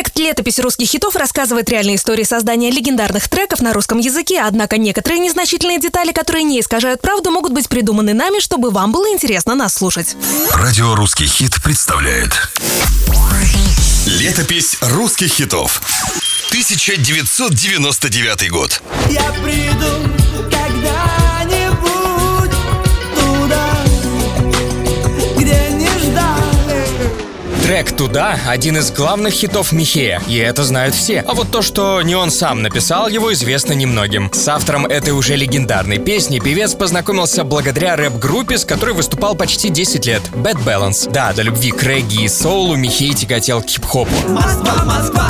Проект «Летопись русских хитов» рассказывает реальные истории создания легендарных треков на русском языке, однако некоторые незначительные детали, которые не искажают правду, могут быть придуманы нами, чтобы вам было интересно нас слушать. Радио «Русский хит» представляет. Летопись русских хитов 1999 год. Я приду Трек «Туда» — один из главных хитов Михея, и это знают все. А вот то, что не он сам написал его, известно немногим. С автором этой уже легендарной песни певец познакомился благодаря рэп-группе, с которой выступал почти 10 лет — Bad Balance. Да, до любви к регги и соулу Михей тяготел к хип-хопу. Москва, Москва,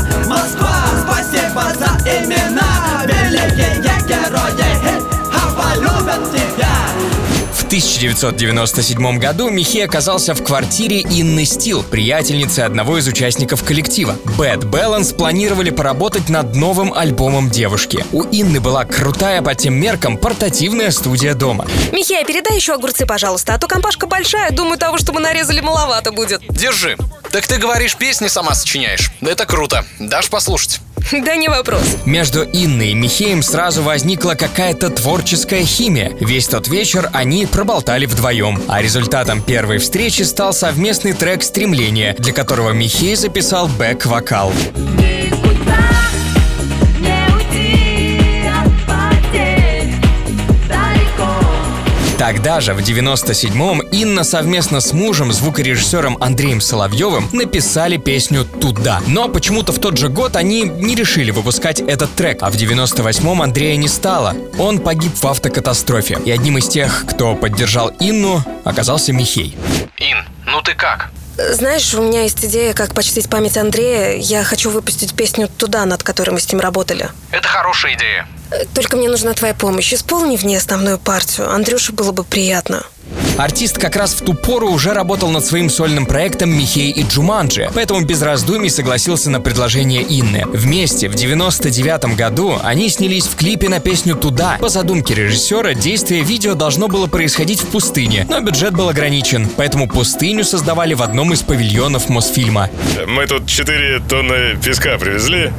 1997 году Михей оказался в квартире Инны Стил, приятельницы одного из участников коллектива. Bad Balance планировали поработать над новым альбомом девушки. У Инны была крутая по тем меркам портативная студия дома. Михея, передай еще огурцы, пожалуйста, а то компашка большая, думаю, того, что мы нарезали, маловато будет. Держи. Так ты говоришь, песни сама сочиняешь. Это круто. Дашь послушать? Да не вопрос. Между Инной и Михеем сразу возникла какая-то творческая химия. Весь тот вечер они проболтали вдвоем. А результатом первой встречи стал совместный трек «Стремление», для которого Михей записал бэк-вокал. Никуда Тогда же, в 97-м, Инна совместно с мужем, звукорежиссером Андреем Соловьевым, написали песню «Туда». Но почему-то в тот же год они не решили выпускать этот трек, а в 98-м Андрея не стало. Он погиб в автокатастрофе. И одним из тех, кто поддержал Инну, оказался Михей. Ин, ну ты как? Знаешь, у меня есть идея, как почтить память Андрея. Я хочу выпустить песню «Туда», над которой мы с ним работали. Это хорошая идея. Только мне нужна твоя помощь. Исполни в ней основную партию. Андрюше было бы приятно. Артист как раз в ту пору уже работал над своим сольным проектом «Михей и Джуманджи», поэтому без раздумий согласился на предложение Инны. Вместе в 99 году они снялись в клипе на песню «Туда». По задумке режиссера, действие видео должно было происходить в пустыне, но бюджет был ограничен, поэтому пустыню создавали в одном из павильонов Мосфильма. Мы тут 4 тонны песка привезли.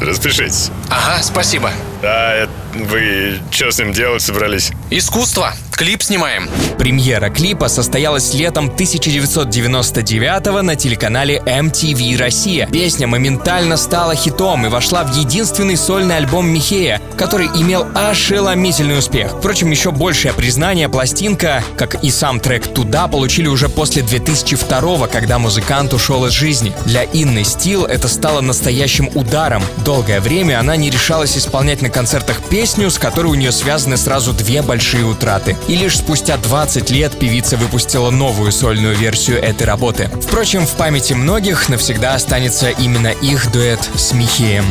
Распишитесь. Ага, спасибо. А вы что с ним делать собрались? Искусство. Клип снимаем. Премьера клипа состоялась летом 1999 на телеканале MTV Россия. Песня моментально стала хитом и вошла в единственный сольный альбом Михея, который имел ошеломительный успех. Впрочем, еще большее признание пластинка, как и сам трек «Туда» получили уже после 2002 когда музыкант ушел из жизни. Для Инны Стил это стало настоящим ударом. Долгое время она не решалась исполнять на концертах песню, с которой у нее связаны сразу две большие утраты. И лишь спустя 20 лет певица выпустила новую сольную версию этой работы. Впрочем, в памяти многих навсегда останется именно их дуэт с Михеем.